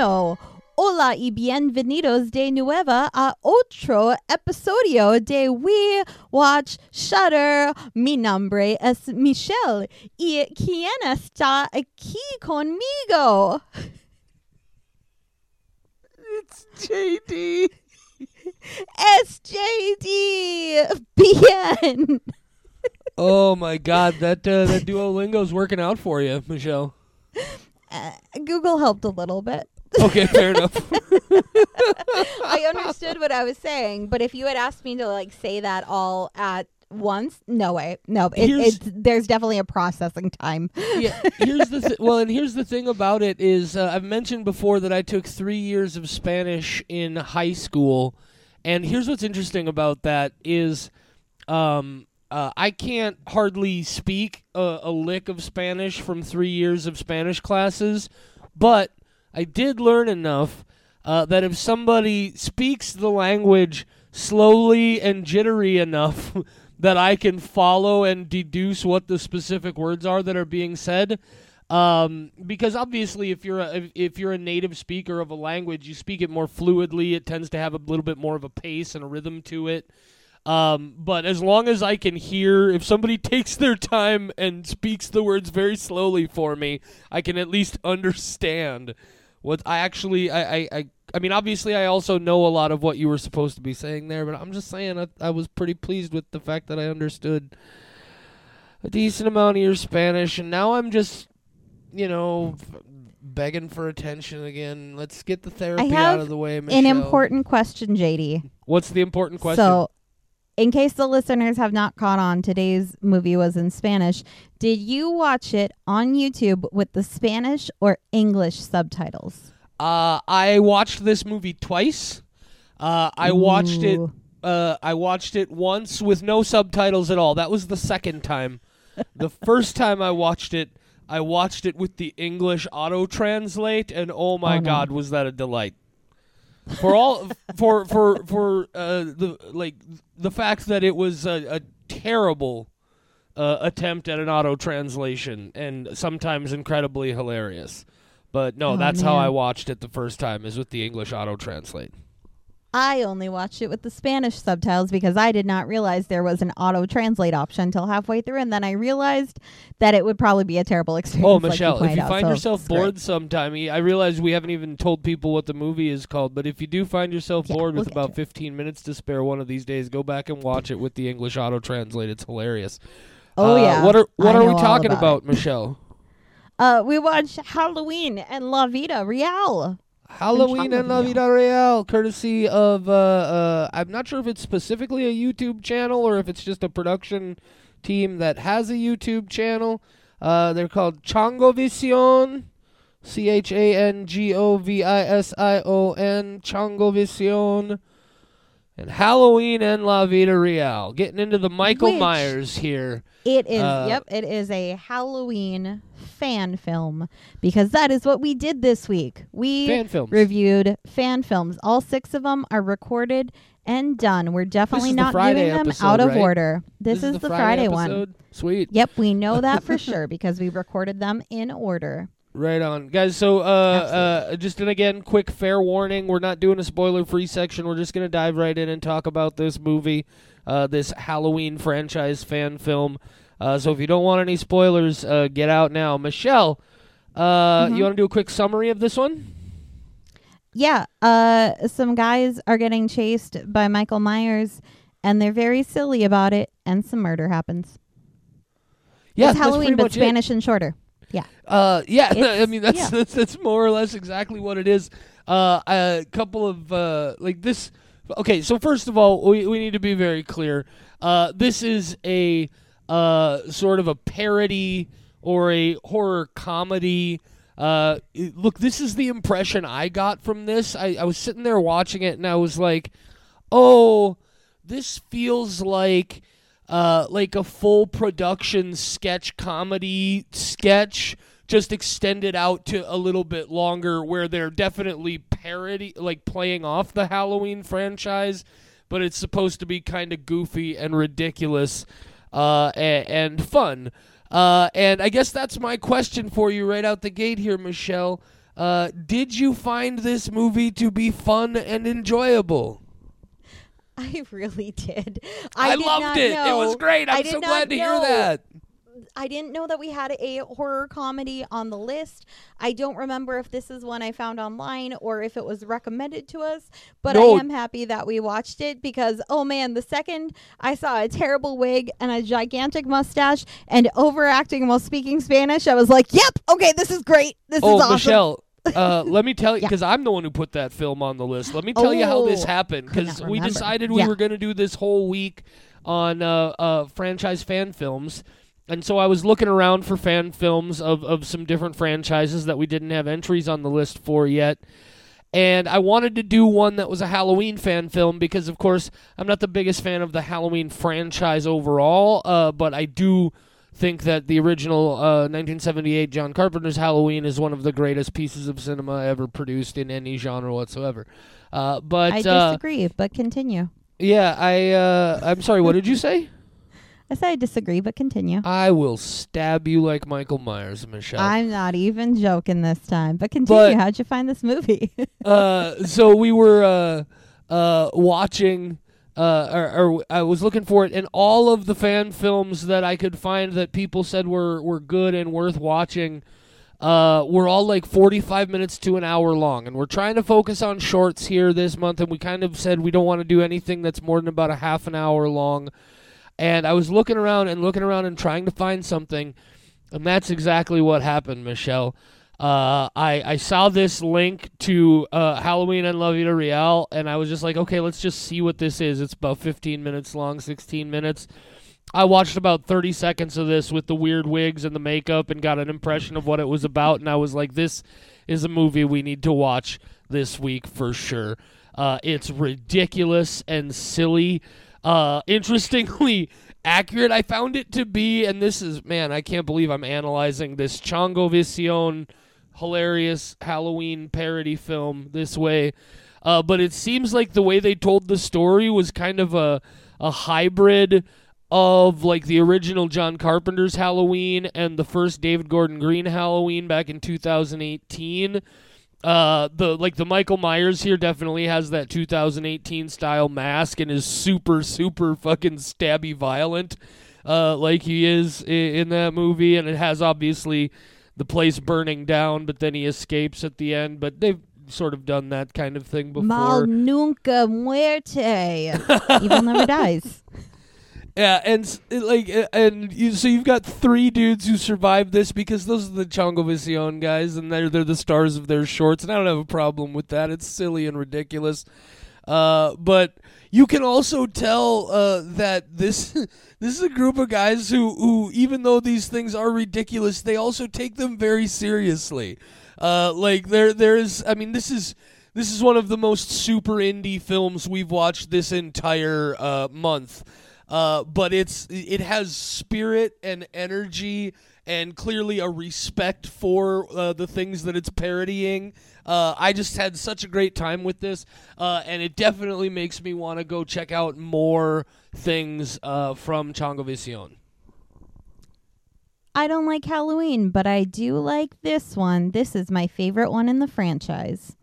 Bueno. Hola y bienvenidos de nuevo a otro episodio de We Watch Shutter. Mi nombre es Michelle y quién está aquí conmigo? It's JD. Es JD. Bien. Oh my God, that uh, that Duolingo's working out for you, Michelle. Uh, Google helped a little bit. Okay, fair enough. I understood what I was saying, but if you had asked me to like say that all at once, no way, no. It, Here's- it's there's definitely a processing time. yeah, here's the th- well, and here's the thing about it is uh, I've mentioned before that I took three years of Spanish in high school, and here's what's interesting about that is, um, uh, I can't hardly speak a, a lick of Spanish from three years of Spanish classes, but I did learn enough uh, that if somebody speaks the language slowly and jittery enough that I can follow and deduce what the specific words are that are being said. Um, because obviously, if you're a, if, you're a native speaker of a language, you speak it more fluidly. It tends to have a little bit more of a pace and a rhythm to it. Um, but as long as I can hear, if somebody takes their time and speaks the words very slowly for me, I can at least understand what I actually I I. I I mean, obviously, I also know a lot of what you were supposed to be saying there, but I'm just saying I, I was pretty pleased with the fact that I understood a decent amount of your Spanish, and now I'm just, you know, begging for attention again. Let's get the therapy out of the way, Michelle. An important question, JD. What's the important question? So, in case the listeners have not caught on, today's movie was in Spanish. Did you watch it on YouTube with the Spanish or English subtitles? Uh, I watched this movie twice. Uh, I watched it. Uh, I watched it once with no subtitles at all. That was the second time. the first time I watched it, I watched it with the English auto translate, and oh my Oh, no. god, was that a delight! For all for for for uh, the like the fact that it was a, a terrible uh, attempt at an auto translation and sometimes incredibly hilarious. But no, Oh, that's how. I watched it the first time is with the English auto translate. I only watched it with the Spanish subtitles because I did not realize there was an auto translate option until halfway through, and then I realized that it would probably be a terrible experience. Oh, like Michelle, if you out, find so yourself bored sometime, I realize we haven't even told people what the movie is called, but if you do find yourself Yeah, bored we'll with about 15 minutes to spare one of these days, go back and watch it with the English auto translate. It's hilarious. Oh Uh, yeah. What are what I are we talking about about, Michelle? Uh, we watched Halloween and La Vida Real. Halloween and La Vida Real, courtesy of uh, uh, I'm not sure if it's specifically a YouTube channel or if it's just a production team that has a YouTube channel. Uh, they're called Chango Vision, C H A N G O V I S I O N, Chango Vision. And Halloween and La Vida Real. Getting into the Michael Which- Myers here. It is, Uh, yep, it is a Halloween fan film because that is what we did this week. We Fan films. reviewed fan films. All six of them are recorded and done. We're definitely is the not Friday doing them episode, out of right? order. This, is, the Friday, Friday one. Sweet. Yep, we know that for sure because we recorded them in order. Right on, guys. So, uh, uh, just and again, quick fair warning: we're not doing a spoiler-free section. We're just gonna dive right in and talk about this movie, uh, this Halloween franchise fan film. Uh, so, if you don't want any spoilers, uh, get out now. Michelle, uh, Mhm. you want to do a quick summary of this one? Yeah, uh, some guys are getting chased by Michael Myers, and they're very silly about it, and some murder happens. Yeah, it's Halloween, but much it. Spanish and shorter. Yeah. Uh, yeah, I mean that's, yeah. that's that's more or less exactly what it is. Uh, a couple of uh, like this. Okay, so first of all, we we need to be very clear. Uh, this is a uh sort of a parody or a horror comedy. Uh, look, this is the impression I got from this. I, I was sitting there watching it, and I was like, "Oh, this feels like." uh, like a full production sketch comedy sketch just extended out to a little bit longer where they're definitely parody like playing off the Halloween franchise but it's supposed to be kind of goofy and ridiculous uh, and, and fun uh, and I guess that's my question for you right out the gate here Michelle Uh, did you find this movie to be fun and enjoyable? I really did. I, I, did loved it. It was great. I'm so glad to hear that. I didn't know that we had a horror comedy on the list. I don't remember if this is one I found online or if it was recommended to us, but No. I am happy that we watched it because, oh man, the second I saw a terrible wig and a gigantic mustache and overacting while speaking Spanish, I was like, yep, okay, this is great. This Oh, is awesome. Michelle. Uh, let me tell you, Yeah. because I'm the one who put that film on the list. Let me tell you how this Oh, happened. Because we decided we Yeah. were going to do this whole week on uh, uh, franchise fan films. And so I was looking around for fan films of, of some different franchises that we didn't have entries on the list for yet. And I wanted to do one that was a Halloween fan film because, of course, I'm not the biggest fan of the Halloween franchise overall, uh, but I do think that the original uh, 1978 John Carpenter's Halloween is one of the greatest pieces of cinema ever produced in any genre whatsoever. Uh, but I uh, disagree, but continue. yeah, I uh, I'm sorry. What did you say? I say I disagree, but continue. I will stab you like Michael Myers, Michelle. I'm not even joking this time, but continue. But- How'd you find this movie? uh, so we were uh, uh, watching, uh, or, or I was looking for it, and all of the fan films that I could find that people said were were good and worth watching. Uh, were all like 45 minutes to an hour long, and we're trying to focus on shorts here this month. And we kind of said we don't want to do anything that's more than about a half an hour long. And I was looking around and looking around and trying to find something, and that's exactly what happened, Michelle. Uh, I I saw this link to uh, Halloween and La Vida Real, and I was just like, okay, let's just see what this is. It's about 15 minutes long, 16 minutes. I watched about 30 seconds of this with the weird wigs and the makeup, and got an impression of what it was about, and I was like, this is a movie we need to watch this week for sure. Uh, it's ridiculous and silly. Uh, interestingly accurate, I found it to be, and this is man, I can't believe I'm analyzing this Chango Vision hilarious Halloween parody film this way. Uh, but it seems like the way they told the story was kind of a a hybrid of like the original John Carpenter's Halloween and the first David Gordon Green Halloween back in 2018. Uh, the like the Michael Myers here definitely has that 2018 style mask and is super super fucking stabby violent, uh, like he is in, in that movie, and it has obviously the place burning down, but then he escapes at the end. But they've sort of done that kind of thing before. Mal nunca muerte. Evil never dies. Yeah, and like, and you, so you've got three dudes who survived this because those are the Chango Vision guys, and they're they're the stars of their shorts, and I don't have a problem with that. It's silly and ridiculous, uh, but you can also tell uh, that this this is a group of guys who who even though these things are ridiculous, they also take them very seriously. Uh, like there there's, I mean, this is. This is one of the most super indie films we've watched this entire uh, month. Uh, but it's it has spirit and energy and clearly a respect for uh, the things that it's parodying. Uh, I just had such a great time with this, uh, and it definitely makes me want to go check out more things uh, from Chango Vision. I don't like Halloween, but I do like this one. This is my favorite one in the franchise.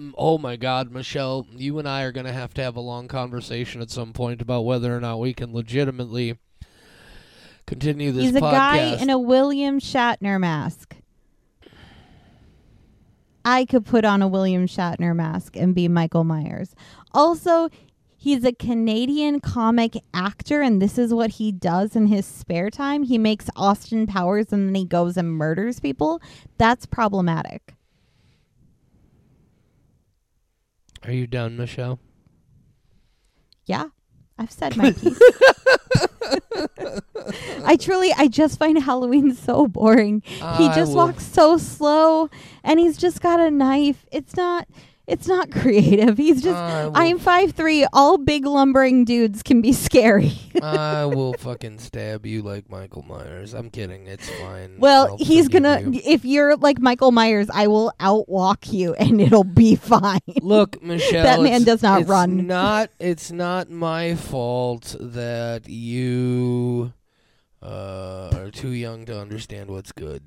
Mm, Oh my God, Michelle, you and I are going to have to have a long conversation at some point about whether or not we can legitimately continue this He's a podcast. guy in a William Shatner mask. I could put on a William Shatner mask and be Michael Myers. Also, he's a Canadian comic actor, and this is what he does in his spare time. He makes Austin Powers and then he goes and murders people. That's problematic. Are you done, Michelle? Yeah, I've said my piece. I truly, I just find Halloween so boring. he just walks so slow, and he's just got a knife. It's not, it's not creative. He's just. I will, I'm five three. All big lumbering dudes can be scary. I will fucking stab you like Michael Myers. I'm kidding. It's fine. well, I'll he's forgive gonna. you. If you're like Michael Myers, I will outwalk you, and it'll be fine. Look, Michelle. That man it's- does not it's run. Not. It's not my fault that you uh, are too young to understand what's good.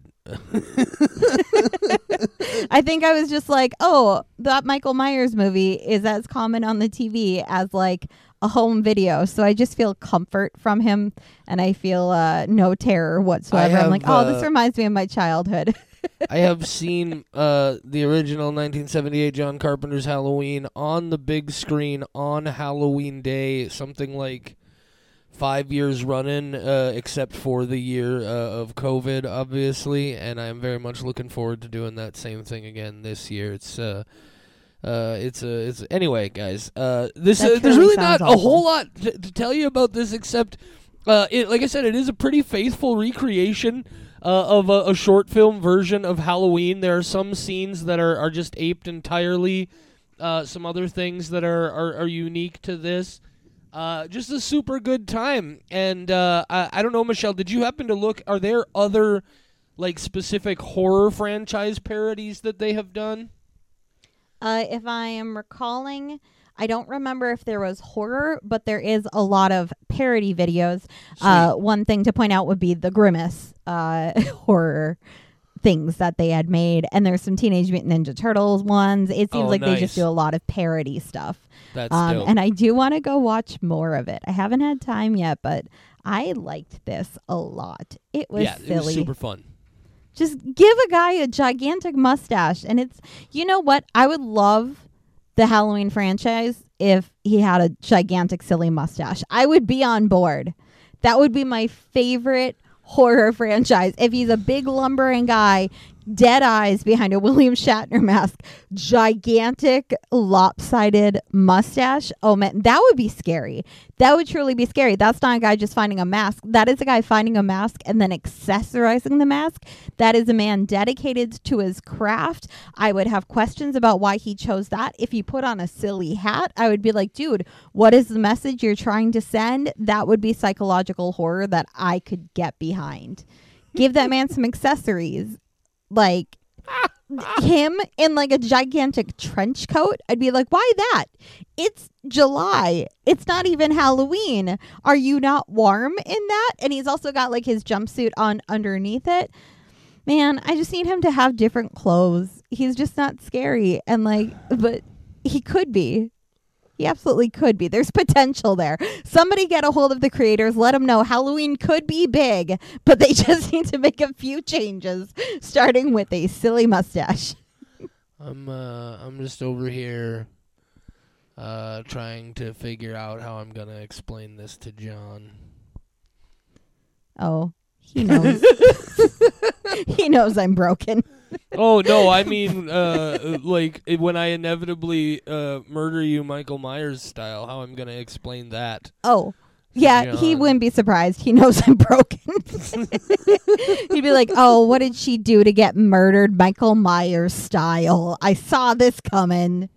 I think I was just like, oh, that Michael Myers movie is as common on the TV as like a home video. So I just feel comfort from him and I feel uh, no terror whatsoever. I'm like, oh, this uh, reminds me of my childhood. I have seen uh, the original 1978 John Carpenter's Halloween on the big screen on Halloween Day, something like five years running, uh, except for the year uh, of COVID, obviously. And I'm very much looking forward to doing that same thing again this year. It's uh, uh, it's a it's anyway, guys. Uh, this uh, there's really not sounds a whole lot to, to tell you about this except. Uh, it, like I said, it is a pretty faithful recreation uh, of a, a short film version of Halloween. There are some scenes that are, are just aped entirely. Uh, some other things that are, are, are unique to this. Uh, just a super good time. And uh, I, I don't know, Michelle, did you happen to look? Are there other like specific horror franchise parodies that they have done? Uh, if I am recalling, I don't remember if there was horror, but there is a lot of parody videos. Uh, one thing to point out would be the Grimace uh, horror things that they had made, and there's some Teenage Mutant Ninja Turtles ones. It seems Oh, like they just do a lot of parody stuff. That's Um, dope. and I do want to go watch more of it. I haven't had time yet, but I liked this a lot. It was yeah, it was super fun. Just give a guy a gigantic mustache. And it's, you know what? I would love the Halloween franchise if he had a gigantic, silly mustache. I would be on board. That would be my favorite horror franchise. If he's a big lumbering guy, dead eyes behind a William Shatner mask, gigantic, lopsided mustache. Oh man, that would be scary. That would truly be scary. That's not a guy just finding a mask. That is a guy finding a mask and then accessorizing the mask. That is a man dedicated to his craft. I would have questions about why he chose that. If he put on a silly hat, I would be like, dude, what is the message you're trying to send? That would be psychological horror that I could get behind. Give that man some accessories. Like him in like a gigantic trench coat, I'd be like, why that? It's July. It's not even Halloween. Are you not warm in that? And he's also got like his jumpsuit on underneath it. Man, I just need him to have different clothes. He's just not scary. And like, but he could be. He absolutely could be. There's potential there. Somebody get a hold of the creators. Let them know Halloween could be big, but they just need to make a few changes, starting with a silly mustache. I'm uh I'm just over here uh trying to figure out how I'm gonna explain this to John. Oh, he knows. he knows I'm broken. Oh no, I mean uh like when I inevitably uh murder you Michael Myers style, how I'm gonna explain that. Oh. Yeah, he wouldn't be surprised. He knows I'm broken. He'd be like, "Oh, what did she do to get murdered, Michael Myers style? I saw this coming."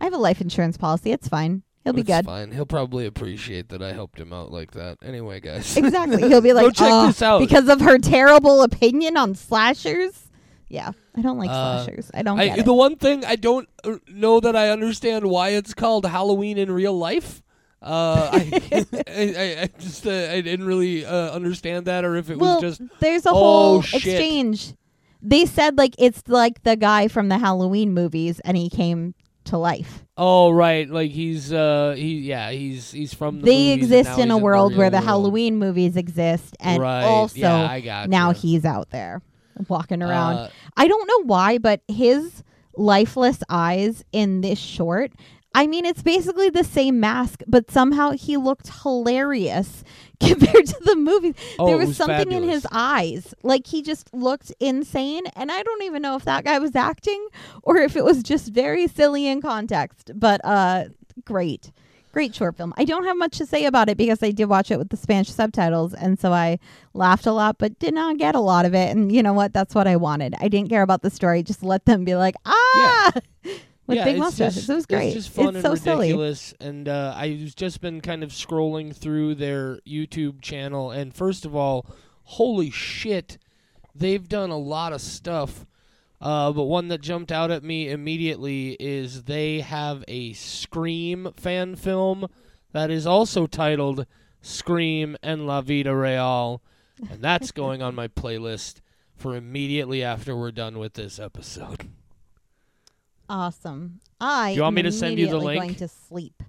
I have a life insurance policy. It's fine. He'll be It's good. fine. He'll probably appreciate that I helped him out like that. Anyway, guys. Exactly. He'll be like, Go check "Oh, this out. because of her terrible opinion on slashers." Yeah, I don't like Uh, slashers. I don't I, get it. the one thing I don't uh, know that I understand why it's called Halloween in real life. Uh, I, I, I, just uh, I didn't really uh, understand that, or if it well, was just there's a Oh, whole shit. exchange. They said like it's like the guy from the Halloween movies, and he came to life. oh right, like he's uh he yeah he's he's from the they exist in a world where the world. Halloween movies exist, and right. also yeah, now he's out there walking around. Uh, I don't know why, but his lifeless eyes in this short. I mean, it's basically the same mask, but somehow he looked hilarious compared to the movie. oh, there was, was something in his eyes. Like he just looked insane. And I don't even know if that guy was acting or if it was just very silly in context. But uh great. Great short film. I don't have much to say about it because I did watch it with the Spanish subtitles and so I laughed a lot but did not get a lot of it. And you know what? That's what I wanted. I didn't care about the story. Just let them be like, ah with yeah, big mustaches. Just, it was great. It's just fun it's and so silly. ridiculous. And uh, I've just been kind of scrolling through their YouTube channel, and first of all, holy shit, they've done a lot of stuff. Uh, but one that jumped out at me immediately is they have a Scream fan film that is also titled Scream and La Vida Real. and that's going on my playlist for immediately after we're done with this episode. Awesome. I Do you want me to send you the link? going to sleep.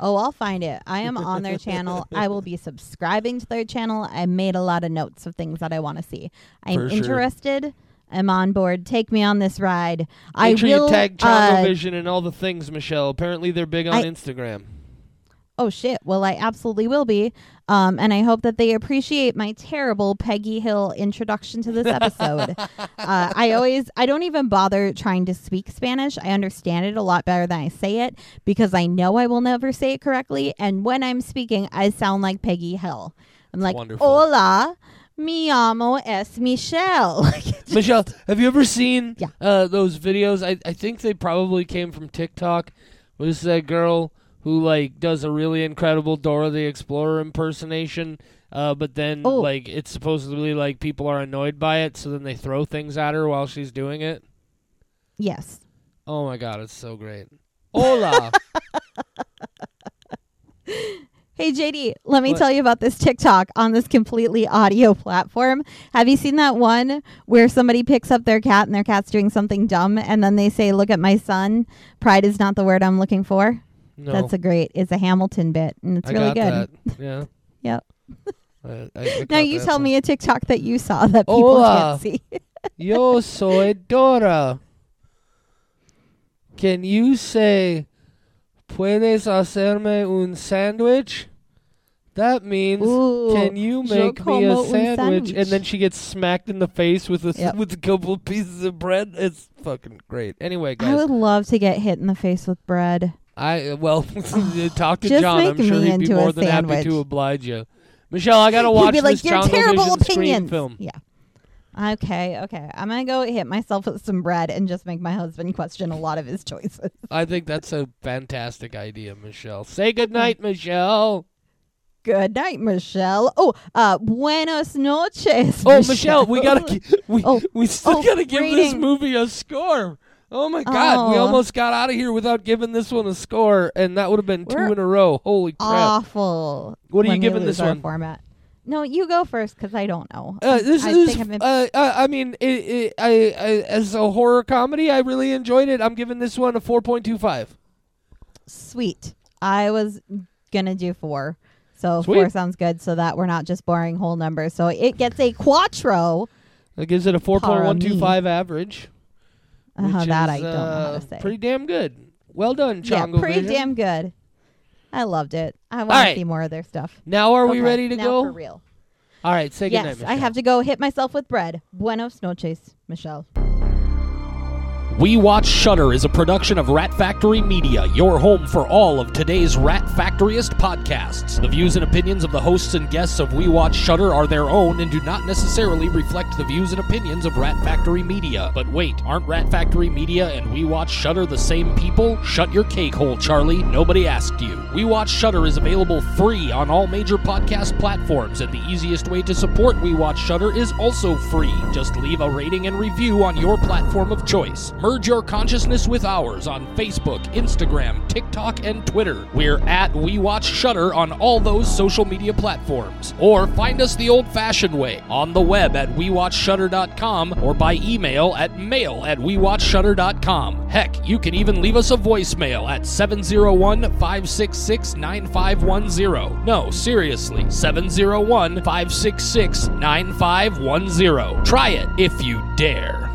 Oh, I'll find it. I am on their channel. I will be subscribing to their channel. I made a lot of notes of things that I want to see. I'm sure. interested. I'm on board. Take me on this ride. I sure will you tag uh, Vision and all the things, Michelle. Apparently, they're big on I- Instagram. Oh shit. Well, I absolutely will be. Um, and I hope that they appreciate my terrible Peggy Hill introduction to this episode. uh, I always, I don't even bother trying to speak Spanish. I understand it a lot better than I say it because I know I will never say it correctly. And when I'm speaking, I sound like Peggy Hill. I'm like, wonderful. hola, mi amo es Michelle. Like, Michelle, have you ever seen Yeah. uh, those videos? I, I think they probably came from TikTok. Was that girl who like does a really incredible Dora the Explorer impersonation? Uh, but then Oh. like it's supposedly like people are annoyed by it, so then they throw things at her while she's doing it. yes. Oh my god, it's so great. Hola. Hey JD, let me What? tell you about this TikTok on this completely audio platform. Have you seen that one where somebody picks up their cat and their cat's doing something dumb and then they say, "Look at my son. Pride is not the word I'm looking for." no, That's a great. It's a Hamilton bit and it's I really got good. that. Yeah. Yep. I, I Now you tell one. me a TikTok that you saw that people Hola. can't see. Yo soy Dora. Can you say, ¿Puedes hacerme un sándwich? That means, Ooh, can you make me a sandwich? And then she gets smacked in the face with a, Yep. with a couple of pieces of bread. It's fucking great. Anyway, guys, I would love to get hit in the face with bread. I, well, talk to Just John. I'm sure he'd be more than happy to oblige you. Michelle, I gotta He'd watch be like, this "Your terrible opinions." film. Yeah. Okay, okay. I'm gonna go hit myself with some bread and just make my husband question a lot of his choices. I think that's a fantastic idea, Michelle. Say good night, Michelle. Good night, Michelle. Oh, uh, buenos noches. Oh, Michelle, we gotta we Oh, we still oh, gotta give this movie a score. Oh my God, we Oh. almost got out of here without giving this one a score, and that would have been We're 2 in a row. Holy crap! awful. What are you we giving this one? Format. No, you go first because I don't know. Uh, this I is, been- uh, uh, I mean, it, it, I, I, as a horror comedy, I really enjoyed it. I'm giving this one a 4.25. Sweet. I was gonna do four. So Sweet. four sounds good so that we're not just boring whole numbers. So it gets a quattro. That gives it a 4.125 average. Uh, that is, I don't know how uh, to say. Pretty damn good. Well done, yeah, pretty Vision. damn good. I loved it. I want right. to see more of their stuff. Now are we ready to now go? For real. All right, say good Yes, night, I have to go hit myself with bread. Buenos noches, Michelle. We Watch Shutter is a production of Rat Factory Media, your home for all of today's Rat Factoryist podcasts. The views and opinions of the hosts and guests of We Watch Shutter are their own and do not necessarily reflect the views and opinions of Rat Factory Media. But wait, aren't Rat Factory Media and We Watch Shutter the same people? Shut your cake hole, Charlie. Nobody asked you. We Watch Shutter is available free on all major podcast platforms, and the easiest way to support We Watch Shutter is also free. Just leave a rating and review on your platform of choice. Merge your consciousness with ours on Facebook, Instagram, TikTok, and Twitter. We're at We Watch Shutter on all those social media platforms. Or find us the old-fashioned way on the web at WeWatchShutter.com or by email at mail at WeWatchShutter.com. Heck, you can even leave us a voicemail at 701-566-9510. No, seriously, 701-566-9510. Try it if you dare.